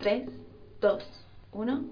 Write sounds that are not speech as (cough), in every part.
3, 2, 1.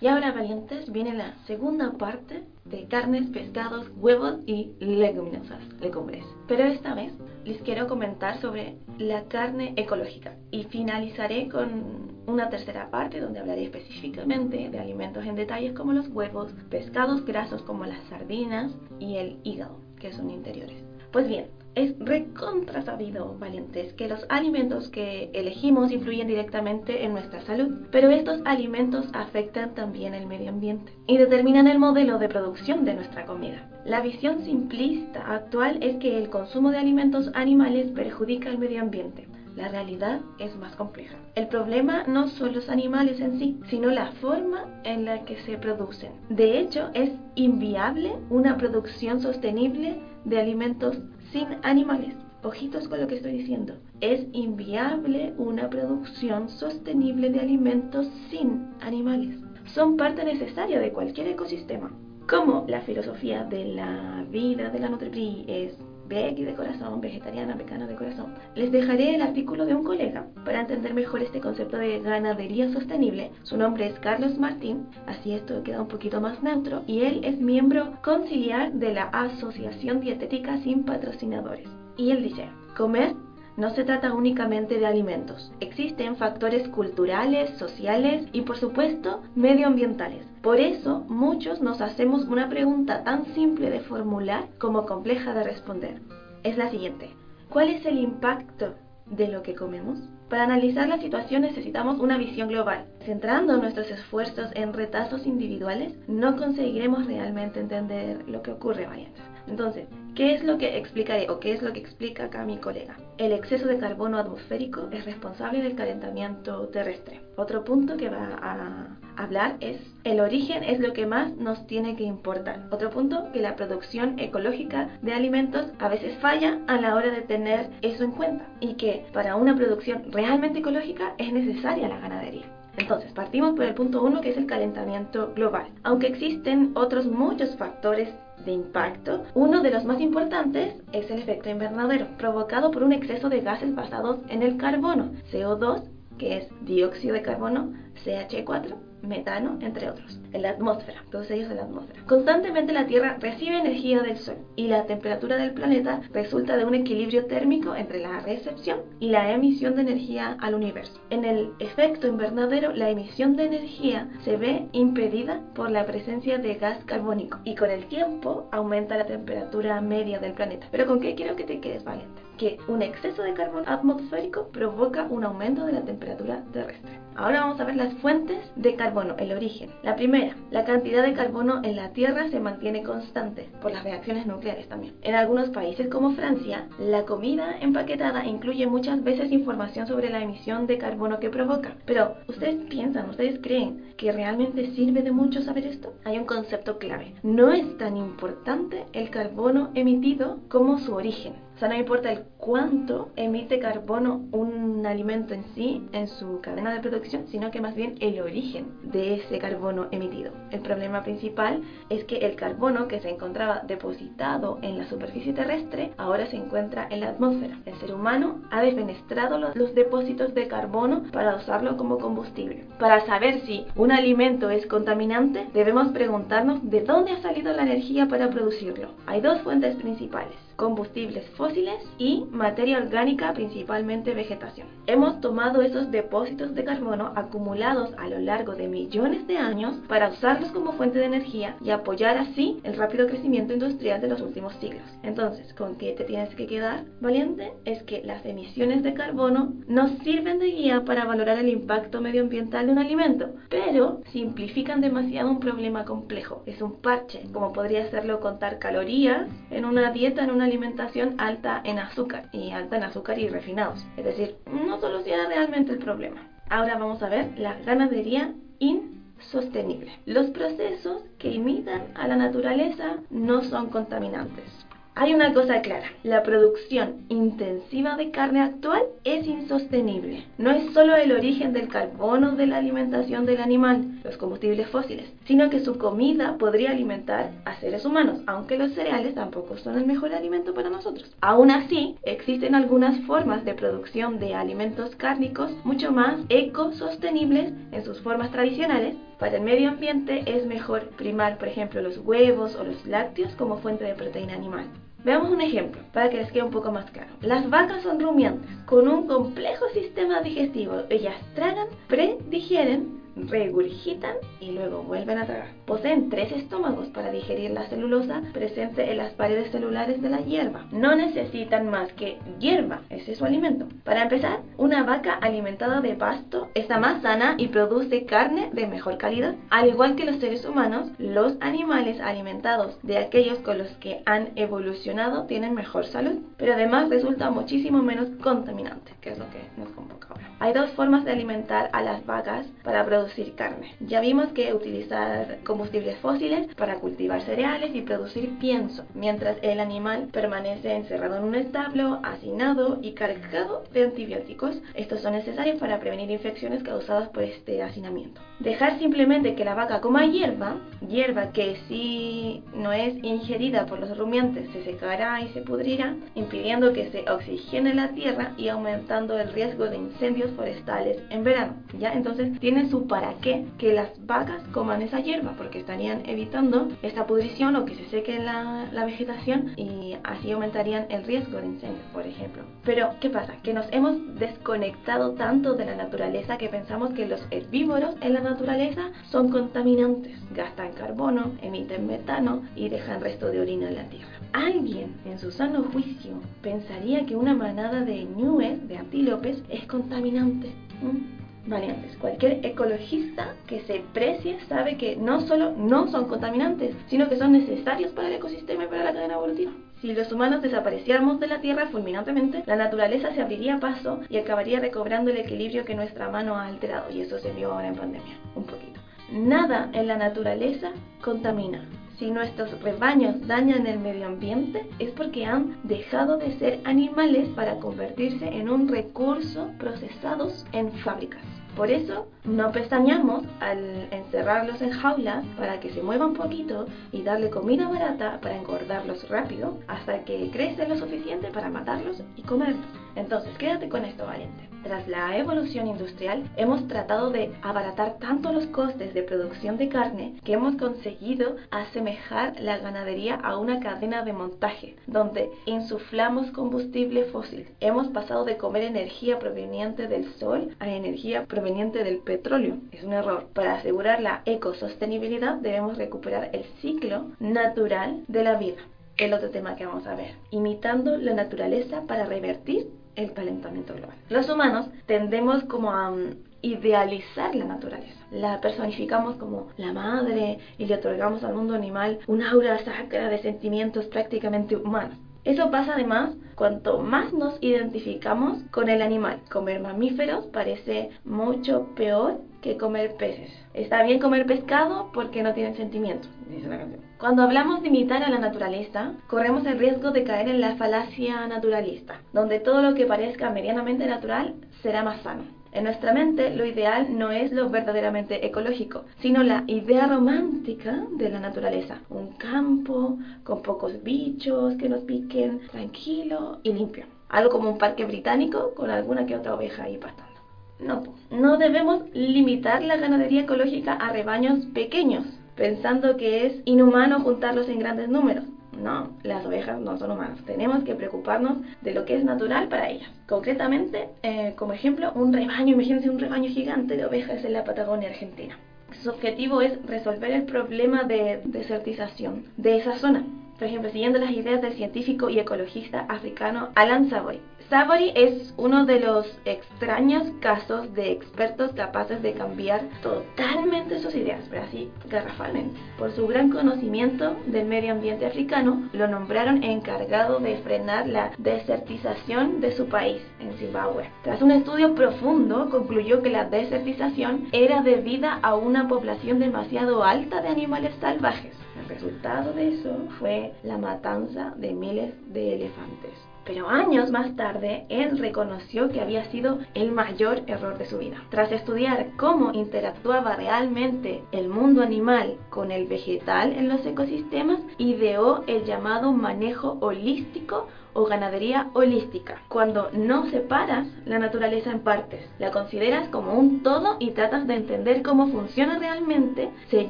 Y ahora, valientes, viene la segunda parte de carnes, pescados, huevos y leguminosas, legumbres. Pero esta vez les quiero comentar sobre la carne ecológica y finalizaré con una tercera parte donde hablaré específicamente de alimentos en detalles como los huevos, pescados grasos como las sardinas y el hígado, que son interiores. Pues bien, es recontra sabido, valientes, que los alimentos que elegimos influyen directamente en nuestra salud, pero estos alimentos afectan también el medio ambiente y determinan el modelo de producción de nuestra comida. La visión simplista actual es que el consumo de alimentos animales perjudica el medio ambiente. La realidad es más compleja. El problema no son los animales en sí, sino la forma en la que se producen. De hecho, es inviable una producción sostenible de alimentos sin animales. Ojitos con lo que estoy diciendo. Es inviable una producción sostenible de alimentos sin animales. Son parte necesaria de cualquier ecosistema. Como la filosofía de la vida de la Nutri es veggie de corazón, vegetariana, vegana de corazón, les dejaré el artículo de un colega para entender mejor este concepto de ganadería sostenible. Su nombre es Carlos Martín, así esto queda un poquito más neutro, y él es miembro conciliar de la Asociación Dietética Sin Patrocinadores. Y él dice, comer no se trata únicamente de alimentos. Existen factores culturales, sociales y por supuesto medioambientales. Por eso muchos nos hacemos una pregunta tan simple de formular como compleja de responder. Es la siguiente. ¿Cuál es el impacto de lo que comemos? Para analizar la situación necesitamos una visión global. Centrando nuestros esfuerzos en retazos individuales, no conseguiremos realmente entender lo que ocurre, valientes. Entonces, ¿qué es lo que explicaré o qué es lo que explica acá mi colega? El exceso de carbono atmosférico es responsable del calentamiento terrestre. Otro punto que va a hablar es el origen es lo que más nos tiene que importar. Otro punto que la producción ecológica de alimentos a veces falla a la hora de tener eso en cuenta y que para una producción realmente ecológica es necesaria la ganadería. Entonces, partimos por el punto 1 que es el calentamiento global. Aunque existen otros muchos factores de impacto, uno de los más importantes es el efecto invernadero, provocado por un exceso de gases basados en el carbono, CO2, que es dióxido de carbono, CH4, metano, entre otros, en la atmósfera, todos ellos en la atmósfera. Constantemente la Tierra recibe energía del Sol y la temperatura del planeta resulta de un equilibrio térmico entre la recepción y la emisión de energía al universo. En el efecto invernadero, la emisión de energía se ve impedida por la presencia de gas carbónico y con el tiempo aumenta la temperatura media del planeta. Pero ¿con qué quiero que te quedes valiente? Que un exceso de carbono atmosférico provoca un aumento de la temperatura terrestre. Ahora vamos a ver las fuentes de carbono, el origen. La primera, la cantidad de carbono en la Tierra se mantiene constante por las reacciones nucleares también. En algunos países como Francia, la comida empaquetada incluye muchas veces información sobre la emisión de carbono que provoca. Pero, ¿ustedes piensan, ustedes creen que realmente sirve de mucho saber esto? Hay un concepto clave. No es tan importante el carbono emitido como su origen. O sea, no importa el cuánto emite carbono un alimento en sí, en su cadena de producción, sino que más bien el origen de ese carbono emitido. El problema principal es que el carbono que se encontraba depositado en la superficie terrestre ahora se encuentra en la atmósfera. El ser humano ha defenestrado los, los depósitos de carbono para usarlo como combustible. Para saber si un alimento es contaminante, debemos preguntarnos de dónde ha salido la energía para producirlo. Hay dos fuentes principales combustibles fósiles y materia orgánica, principalmente vegetación. Hemos tomado esos depósitos de carbono acumulados a lo largo de millones de años para usarlos como fuente de energía y apoyar así el rápido crecimiento industrial de los últimos siglos. Entonces, ¿con qué te tienes que quedar, valiente? Es que las emisiones de carbono nos sirven de guía para valorar el impacto medioambiental de un alimento, pero simplifican demasiado un problema complejo. Es un parche, como podría serlo contar calorías en una dieta, en una alimentación alta en azúcar y alta en azúcar y refinados. Es decir, no soluciona realmente el problema. Ahora vamos a ver la ganadería insostenible. Los procesos que imitan a la naturaleza no son contaminantes. Hay una cosa clara, la producción intensiva de carne actual es insostenible. No es solo el origen del carbono de la alimentación del animal, los combustibles fósiles, sino que su comida podría alimentar a seres humanos, aunque los cereales tampoco son el mejor alimento para nosotros. Aún así, existen algunas formas de producción de alimentos cárnicos mucho más ecosostenibles en sus formas tradicionales para el medio ambiente es mejor primar, por ejemplo, los huevos o los lácteos como fuente de proteína animal. Veamos un ejemplo para que les quede un poco más claro. Las vacas son rumiantes con un complejo sistema digestivo. Ellas tragan, predigieren, regurgitan y luego vuelven a tragar. Poseen tres estómagos para digerir la celulosa presente en las paredes celulares de la hierba. No necesitan más que hierba, ese es su alimento. Para empezar, una vaca alimentada de pasto está más sana y produce carne de mejor calidad. Al igual que los seres humanos, los animales alimentados de aquellos con los que han evolucionado tienen mejor salud, pero además resulta muchísimo menos contaminante, que es lo que nos convoca ahora. Hay dos formas de alimentar a las vacas para producir carne. Ya vimos que utilizar combustibles fósiles para cultivar cereales y producir pienso, mientras el animal permanece encerrado en un establo, hacinado y cargado de antibióticos. Estos son necesarios para prevenir infecciones causadas por este hacinamiento. Dejar simplemente que la vaca coma hierba, hierba que si no es ingerida por los rumiantes se secará y se pudrirá, impidiendo que se oxigene la tierra y aumentando el riesgo de incendios forestales en verano. ¿ya? Entonces tiene su para qué que las vacas coman esa hierba, porque estarían evitando esta pudrición o que se seque la, la vegetación y así aumentarían el riesgo de incendios, por ejemplo. Pero, ¿qué pasa? Que nos hemos desconectado tanto de la naturaleza que pensamos que los herbívoros en la naturaleza son contaminantes, gastan carbono, emiten metano y dejan resto de orina en la tierra. Alguien en su sano juicio pensaría que una manada de ñúes, de antílopes, es contaminante. ¿Mm? Valientes. Cualquier ecologista que se precie sabe que no solo no son contaminantes, sino que son necesarios para el ecosistema y para la cadena evolutiva. Si los humanos desapareciéramos de la Tierra fulminantemente, la naturaleza se abriría paso y acabaría recobrando el equilibrio que nuestra mano ha alterado. Y eso se vio ahora en pandemia, un poquito. Nada en la naturaleza contamina. Si nuestros rebaños dañan el medio ambiente es porque han dejado de ser animales para convertirse en un recurso procesados en fábricas. Por eso no pestañamos al encerrarlos en jaulas para que se muevan poquito y darle comida barata para engordarlos rápido hasta que crecen lo suficiente para matarlos y comerlos. Entonces, quédate con esto, valiente. Tras la evolución industrial, hemos tratado de abaratar tanto los costes de producción de carne que hemos conseguido asemejar la ganadería a una cadena de montaje, donde insuflamos combustible fósil. Hemos pasado de comer energía proveniente del sol a energía proveniente del petróleo. Es un error. Para asegurar la ecosostenibilidad debemos recuperar el ciclo natural de la vida el otro tema que vamos a ver, imitando la naturaleza para revertir el calentamiento global. Los humanos tendemos como a um, idealizar la naturaleza. La personificamos como la madre y le otorgamos al mundo animal un aura sacra de sentimientos prácticamente humanos. Eso pasa además cuanto más nos identificamos con el animal. Comer mamíferos parece mucho peor que comer peces. Está bien comer pescado porque no tienen sentimientos, dice la canción. Cuando hablamos de imitar a la naturaleza, corremos el riesgo de caer en la falacia naturalista, donde todo lo que parezca medianamente natural será más sano. En nuestra mente lo ideal no es lo verdaderamente ecológico, sino la idea romántica de la naturaleza. Un campo con pocos bichos que nos piquen, tranquilo y limpio. Algo como un parque británico con alguna que otra oveja ahí pastando. No, no debemos limitar la ganadería ecológica a rebaños pequeños, pensando que es inhumano juntarlos en grandes números. No, las ovejas no son humanas. Tenemos que preocuparnos de lo que es natural para ellas. Concretamente, eh, como ejemplo, un rebaño, imagínense un rebaño gigante de ovejas en la Patagonia Argentina. Su objetivo es resolver el problema de desertización de esa zona. Por ejemplo, siguiendo las ideas del científico y ecologista africano Alan Savoy, Savory es uno de los extraños casos de expertos capaces de cambiar totalmente sus ideas, pero así garrafalmente. Por su gran conocimiento del medio ambiente africano, lo nombraron encargado de frenar la desertización de su país, en Zimbabue. Tras un estudio profundo, concluyó que la desertización era debida a una población demasiado alta de animales salvajes Resultado de eso fue la matanza de miles de elefantes. Pero años más tarde, él reconoció que había sido el mayor error de su vida. Tras estudiar cómo interactuaba realmente el mundo animal con el vegetal en los ecosistemas, ideó el llamado manejo holístico o ganadería holística, cuando no separas la naturaleza en partes, la consideras como un todo y tratas de entender cómo funciona realmente, se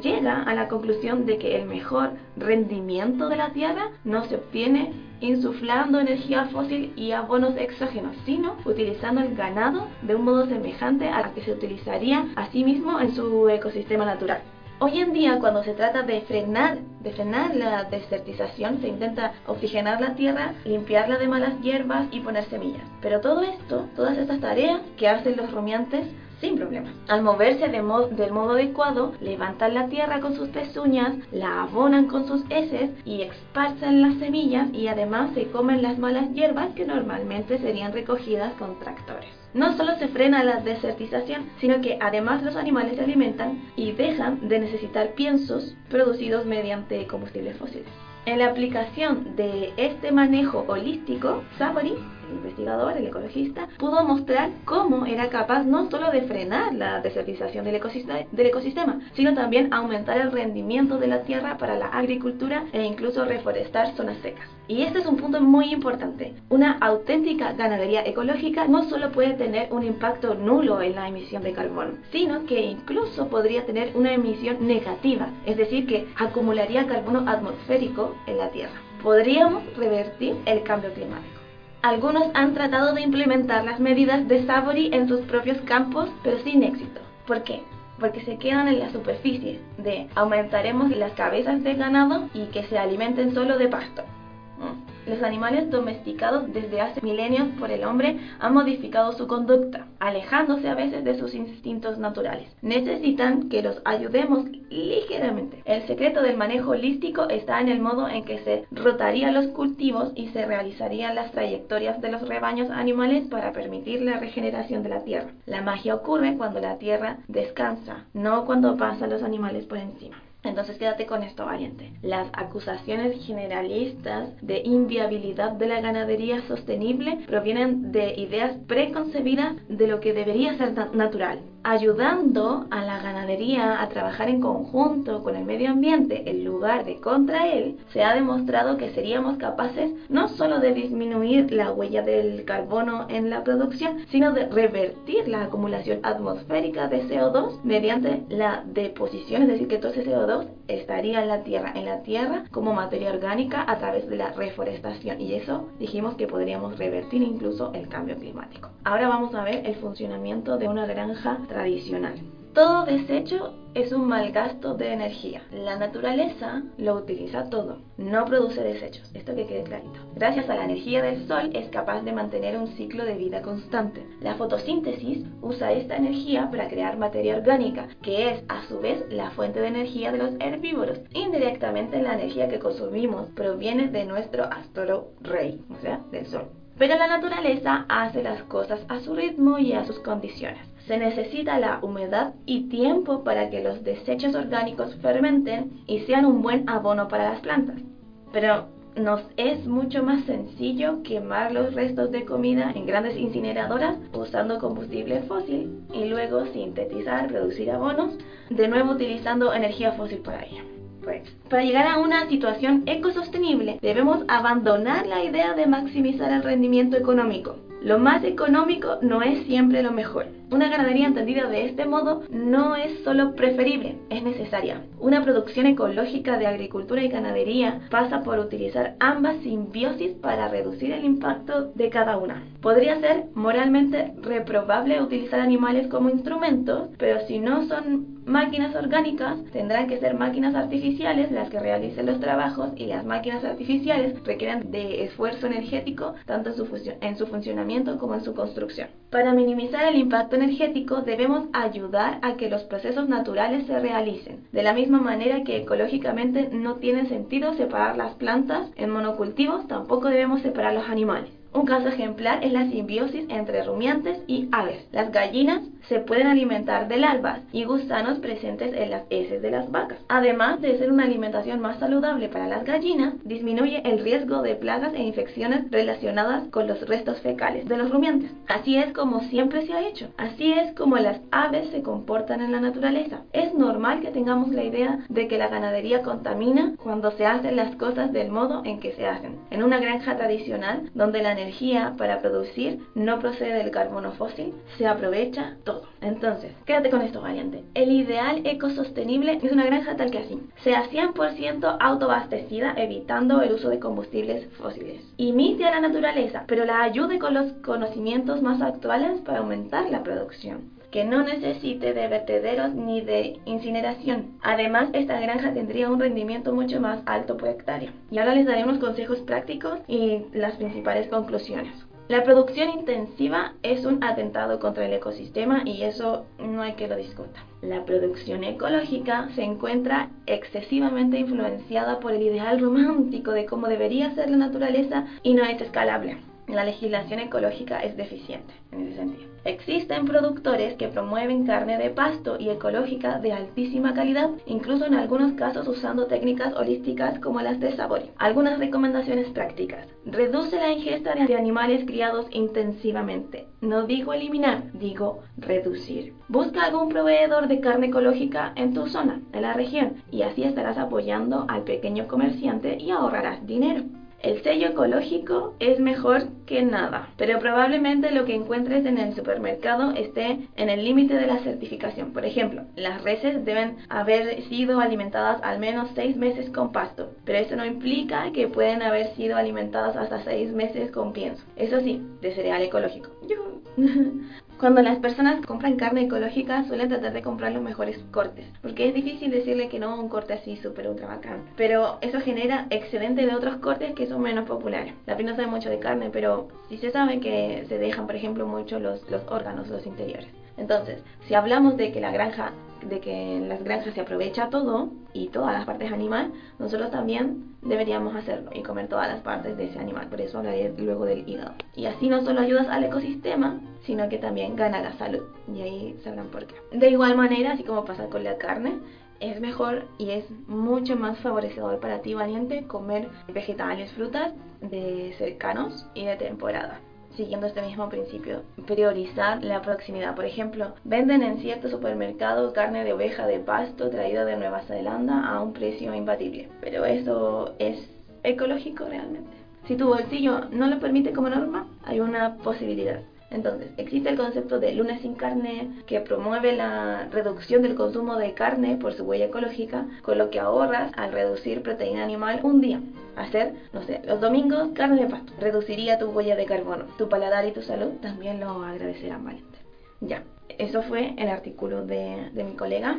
llega a la conclusión de que el mejor rendimiento de la Tierra no se obtiene insuflando energía fósil y abonos exógenos, sino utilizando el ganado de un modo semejante al que se utilizaría a sí mismo en su ecosistema natural. Hoy en día, cuando se trata de frenar, de frenar la desertización, se intenta oxigenar la tierra, limpiarla de malas hierbas y poner semillas. Pero todo esto, todas estas tareas que hacen los rumiantes, sin problemas. Al moverse de del modo adecuado, levantan la tierra con sus pezuñas, la abonan con sus heces y esparcen las semillas y además se comen las malas hierbas que normalmente serían recogidas con tractores. No solo se frena la desertización, sino que además los animales se alimentan y dejan de necesitar piensos producidos mediante combustibles fósiles. En la aplicación de este manejo holístico, Savory, el investigador, el ecologista, pudo mostrar cómo era capaz no solo de frenar la desertización del ecosistema, sino también aumentar el rendimiento de la tierra para la agricultura e incluso reforestar zonas secas. Y este es un punto muy importante. Una auténtica ganadería ecológica no solo puede tener un impacto nulo en la emisión de carbono, sino que incluso podría tener una emisión negativa, es decir, que acumularía carbono atmosférico en la Tierra. Podríamos revertir el cambio climático. Algunos han tratado de implementar las medidas de Savory en sus propios campos, pero sin éxito. ¿Por qué? Porque se quedan en la superficie de aumentaremos las cabezas de ganado y que se alimenten solo de pasto. Los animales domesticados desde hace milenios por el hombre han modificado su conducta, alejándose a veces de sus instintos naturales. Necesitan que los ayudemos ligeramente. El secreto del manejo holístico está en el modo en que se rotarían los cultivos y se realizarían las trayectorias de los rebaños animales para permitir la regeneración de la tierra. La magia ocurre cuando la tierra descansa, no cuando pasan los animales por encima. Entonces quédate con esto, valiente. Las acusaciones generalistas de inviabilidad de la ganadería sostenible provienen de ideas preconcebidas de lo que debería ser natural ayudando a la ganadería a trabajar en conjunto con el medio ambiente en lugar de contra él, se ha demostrado que seríamos capaces no solo de disminuir la huella del carbono en la producción, sino de revertir la acumulación atmosférica de CO2 mediante la deposición, es decir, que todo ese CO2 estaría en la tierra, en la tierra como materia orgánica a través de la reforestación y eso dijimos que podríamos revertir incluso el cambio climático. Ahora vamos a ver el funcionamiento de una granja tradicional. Todo desecho es un mal gasto de energía. La naturaleza lo utiliza todo, no produce desechos. Esto que quede clarito. Gracias a la energía del sol es capaz de mantener un ciclo de vida constante. La fotosíntesis usa esta energía para crear materia orgánica, que es a su vez la fuente de energía de los herbívoros. Indirectamente la energía que consumimos proviene de nuestro astro rey, o sea, del sol. Pero la naturaleza hace las cosas a su ritmo y a sus condiciones. Se necesita la humedad y tiempo para que los desechos orgánicos fermenten y sean un buen abono para las plantas. Pero nos es mucho más sencillo quemar los restos de comida en grandes incineradoras usando combustible fósil y luego sintetizar, producir abonos, de nuevo utilizando energía fósil para ello. Pues, para llegar a una situación ecosostenible debemos abandonar la idea de maximizar el rendimiento económico. Lo más económico no es siempre lo mejor. Una ganadería entendida de este modo no es solo preferible, es necesaria. Una producción ecológica de agricultura y ganadería pasa por utilizar ambas simbiosis para reducir el impacto de cada una. Podría ser moralmente reprobable utilizar animales como instrumentos, pero si no son máquinas orgánicas tendrán que ser máquinas artificiales las que realicen los trabajos y las máquinas artificiales requieren de esfuerzo energético tanto en su, en su funcionamiento como en su construcción. Para minimizar el impacto energético debemos ayudar a que los procesos naturales se realicen. De la misma manera que ecológicamente no tiene sentido separar las plantas en monocultivos, tampoco debemos separar los animales. Un caso ejemplar es la simbiosis entre rumiantes y aves. Las gallinas se pueden alimentar de larvas y gusanos presentes en las heces de las vacas. Además de ser una alimentación más saludable para las gallinas, disminuye el riesgo de plagas e infecciones relacionadas con los restos fecales de los rumiantes. Así es como siempre se ha hecho. Así es como las aves se comportan en la naturaleza. Es normal que tengamos la idea de que la ganadería contamina cuando se hacen las cosas del modo en que se hacen. En una granja tradicional, donde la energía para producir no procede del carbono fósil, se aprovecha todo. Entonces, quédate con esto, valiente. El ideal ecosostenible es una granja tal que así. Sea 100% autoabastecida, evitando el uso de combustibles fósiles. Imite a la naturaleza, pero la ayude con los conocimientos más actuales para aumentar la producción que no necesite de vertederos ni de incineración. Además, esta granja tendría un rendimiento mucho más alto por hectárea. Y ahora les daré unos consejos prácticos y las principales conclusiones. La producción intensiva es un atentado contra el ecosistema y eso no hay que lo discuta. La producción ecológica se encuentra excesivamente influenciada por el ideal romántico de cómo debería ser la naturaleza y no es escalable la legislación ecológica es deficiente en ese sentido. Existen productores que promueven carne de pasto y ecológica de altísima calidad, incluso en algunos casos usando técnicas holísticas como las de Sabori. Algunas recomendaciones prácticas. Reduce la ingesta de animales criados intensivamente. No digo eliminar, digo reducir. Busca algún proveedor de carne ecológica en tu zona, en la región, y así estarás apoyando al pequeño comerciante y ahorrarás dinero. El sello ecológico es mejor que nada, pero probablemente lo que encuentres en el supermercado esté en el límite de la certificación. Por ejemplo, las reses deben haber sido alimentadas al menos seis meses con pasto, pero eso no implica que pueden haber sido alimentadas hasta seis meses con pienso. Eso sí, de cereal ecológico. (laughs) Cuando las personas compran carne ecológica suelen tratar de comprar los mejores cortes, porque es difícil decirle que no a un corte así súper ultra bacán. Pero eso genera excedente de otros cortes que son menos populares. La no sabe mucho de carne, pero sí se sabe que se dejan, por ejemplo, mucho los, los órganos, los interiores. Entonces, si hablamos de que la granja de que en las granjas se aprovecha todo y todas las partes animal, nosotros también deberíamos hacerlo y comer todas las partes de ese animal. Por eso hablaré luego del hígado. Y así no solo ayudas al ecosistema, sino que también gana la salud. Y ahí sabrán por qué. De igual manera, así como pasa con la carne, es mejor y es mucho más favorecedor para ti valiente comer vegetales, frutas de cercanos y de temporada siguiendo este mismo principio, priorizar la proximidad. Por ejemplo, venden en ciertos supermercados carne de oveja de pasto traída de Nueva Zelanda a un precio imbatible. Pero eso es ecológico realmente. Si tu bolsillo no lo permite como norma, hay una posibilidad. Entonces, existe el concepto de lunes sin carne que promueve la reducción del consumo de carne por su huella ecológica, con lo que ahorras al reducir proteína animal un día. Hacer, no sé, los domingos carne de pasto. Reduciría tu huella de carbono. Tu paladar y tu salud también lo agradecerán valiente. Ya, eso fue el artículo de, de mi colega.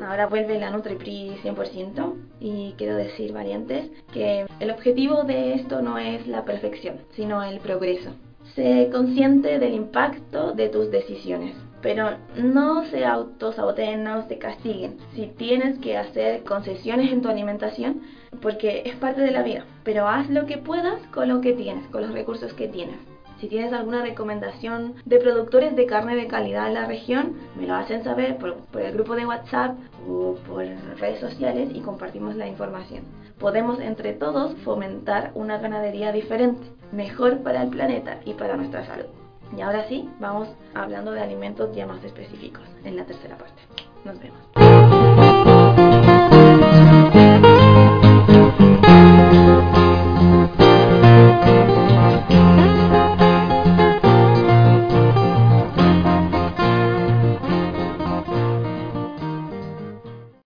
Ahora vuelve la NutriPri 100% y quiero decir, valientes, que el objetivo de esto no es la perfección, sino el progreso. Sé consciente del impacto de tus decisiones, pero no se autosaboteen, no se castiguen. Si tienes que hacer concesiones en tu alimentación, porque es parte de la vida, pero haz lo que puedas con lo que tienes, con los recursos que tienes. Si tienes alguna recomendación de productores de carne de calidad en la región, me lo hacen saber por, el grupo de WhatsApp o por redes sociales y compartimos la información. Podemos entre todos fomentar una ganadería diferente, mejor para el planeta y para nuestra salud. Y ahora sí, vamos hablando de alimentos ya más específicos en la tercera parte. Nos vemos.